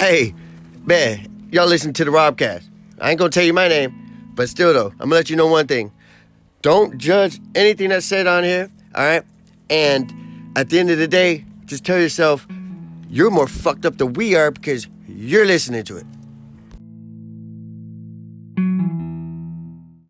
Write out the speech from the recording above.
Hey, man, y'all listen to the Robcast. I ain't gonna tell you my name, but still though, I'm gonna let you know one thing. Don't judge anything that's said on here, all right? And at the end of the day, just tell yourself you're more fucked up than we are because you're listening to it.